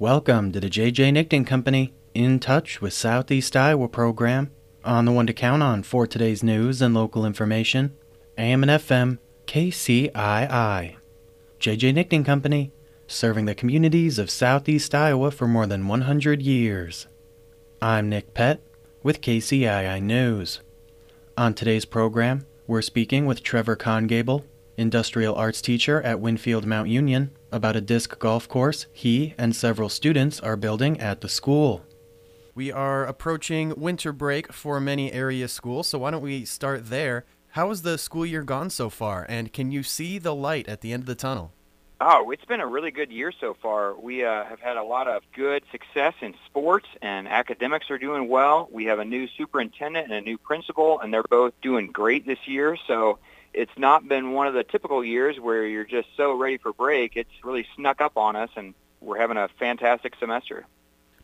Welcome to the JJ Nichting Company In Touch with Southeast Iowa program on the one to count on for today's news and local information. AM and FM KCII. JJ Nichting Company, serving the communities of Southeast Iowa for more than 100 years. I'm Nick Pett with KCII News. On today's program, we're speaking with Trevor Kongable, industrial arts teacher at Winfield Mount Union, about a disc golf course he and several students are building at the school. We are approaching winter break for many area schools, so why don't we start there? How has the school year gone so far, and can you see the light at the end of the tunnel? Oh, it's been a really good year so far. We uh, have had a lot of good success in sports, and academics are doing well. We have a new superintendent and a new principal, and they're both doing great this year. So it's not been one of the typical years where you're just so ready for break. It's really snuck up on us, and we're having a fantastic semester.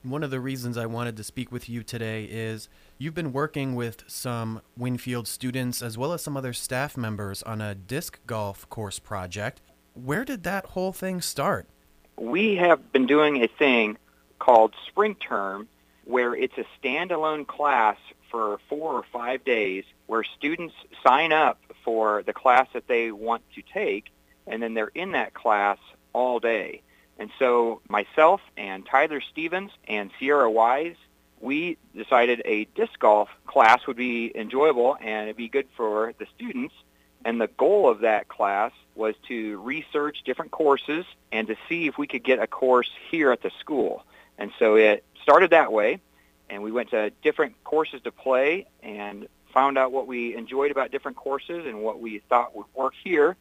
One of the reasons I wanted to speak with you today is you've been working with some Winfield students as well as some other staff members on a disc golf course project. Where did that whole thing start? We have been doing a thing called Spring Term where it's a standalone class for four or five days where students sign up for the class that they want to take and then they're in that class all day. And so myself and Tyler Stevens and Sierra Wise, we decided a disc golf class would be enjoyable and it'd be good for the students. And the goal of that class was to research different courses and to see if we could get a course here at the school. And so it started that way, and we went to different courses to play and found out what we enjoyed about different courses and what we thought would work here.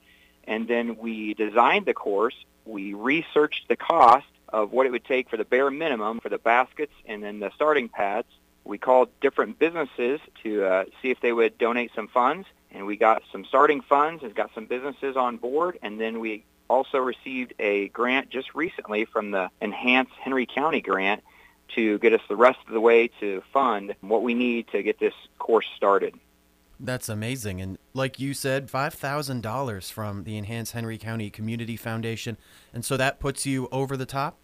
And then we designed the course we researched the cost of what it would take for the bare minimum for the baskets and then the starting pads. We called different businesses to uh, see if they would donate some funds, and we got some starting funds and got some businesses on board, and then we also received a grant just recently from the Enhance Henry County grant to get us the rest of the way to fund what we need to get this course started. That's amazing. And like you said, $5,000 from the Enhance Henry County Community Foundation. And so that puts you over the top?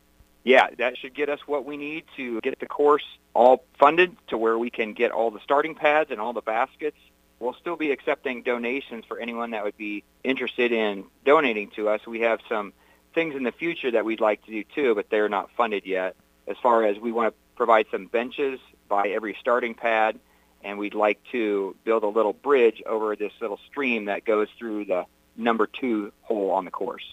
Yeah, that should get us what we need to get the course all funded to where we can get all the starting pads and all the baskets. We'll still be accepting donations for anyone that would be interested in donating to us. We have some things in the future that we'd like to do too, but they're not funded yet. As far as we want to provide some benches by every starting pad and we'd like to build a little bridge over this little stream that goes through the number two hole on the course.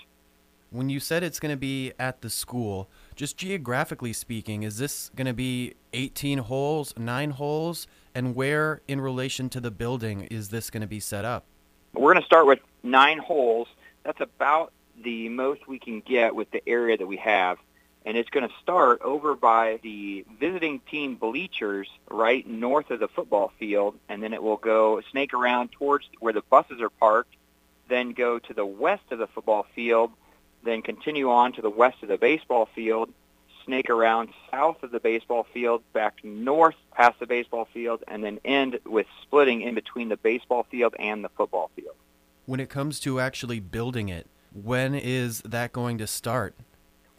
When you said it's going to be at the school, just geographically speaking, is this going to be 18 holes, nine holes, and where in relation to the building is this going to be set up? We're going to start with nine holes. That's about the most we can get with the area that we have and it's going to start over by the visiting team bleachers right north of the football field, and then it will go snake around towards where the buses are parked, then go to the west of the football field, then continue on to the west of the baseball field, snake around south of the baseball field, back north past the baseball field, and then end with splitting in between the baseball field and the football field. When it comes to actually building it, when is that going to start?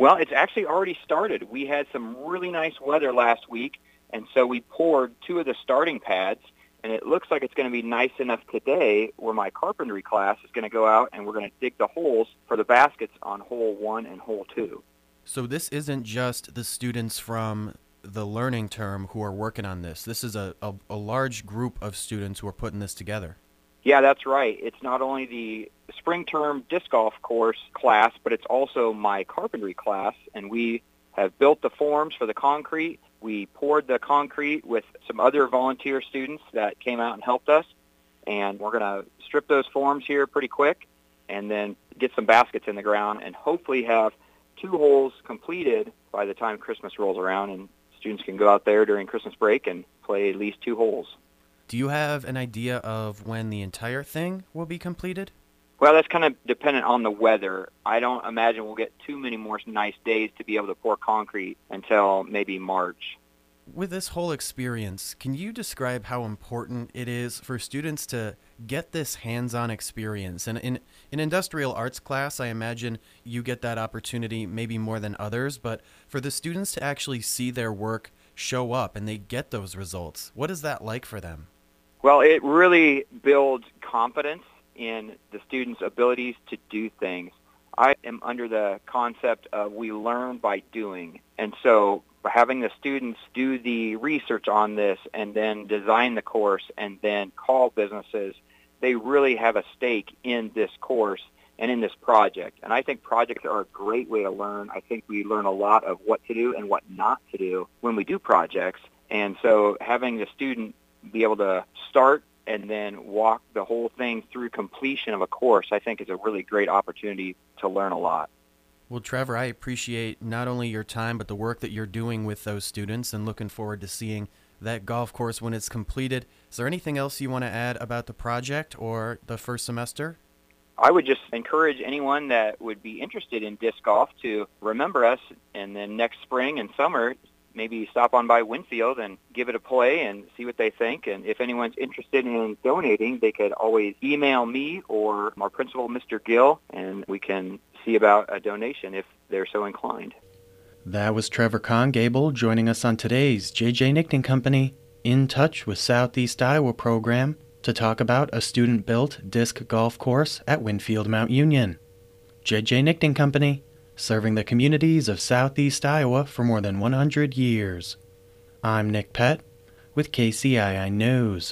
Well, it's actually already started. We had some really nice weather last week, and so we poured two of the starting pads, and it looks like it's going to be nice enough today where my carpentry class is going to go out and we're going to dig the holes for the baskets on hole one and hole two. So this isn't just the students from the learning term who are working on this. This is a, a, a large group of students who are putting this together. Yeah, that's right. It's not only the spring term disc golf course class, but it's also my carpentry class, and we have built the forms for the concrete. We poured the concrete with some other volunteer students that came out and helped us, and we're going to strip those forms here pretty quick and then get some baskets in the ground and hopefully have two holes completed by the time Christmas rolls around and students can go out there during Christmas break and play at least two holes. Do you have an idea of when the entire thing will be completed? Well, that's kind of dependent on the weather. I don't imagine we'll get too many more nice days to be able to pour concrete until maybe March. With this whole experience, can you describe how important it is for students to get this hands-on experience? And in an industrial arts class, I imagine you get that opportunity maybe more than others, but for the students to actually see their work show up and they get those results, what is that like for them? Well, it really builds confidence in the students' abilities to do things. I am under the concept of we learn by doing. And so having the students do the research on this and then design the course and then call businesses, they really have a stake in this course and in this project. And I think projects are a great way to learn. I think we learn a lot of what to do and what not to do when we do projects. And so having the student be able to start and then walk the whole thing through completion of a course, I think is a really great opportunity to learn a lot. Well, Trevor, I appreciate not only your time, but the work that you're doing with those students and looking forward to seeing that golf course when it's completed. Is there anything else you want to add about the project or the first semester? I would just encourage anyone that would be interested in disc golf to remember us and then next spring and summer maybe stop on by Winfield and give it a play and see what they think. And if anyone's interested in donating, they could always email me or our principal, Mr. Gill, and we can see about a donation if they're so inclined. That was Trevor Kongable joining us on today's JJ Nichting Company In Touch with Southeast Iowa program to talk about a student-built disc golf course at Winfield Mount Union. JJ Nichting Company, serving the communities of southeast Iowa for more than 100 years. I'm Nick Pett with KCII News.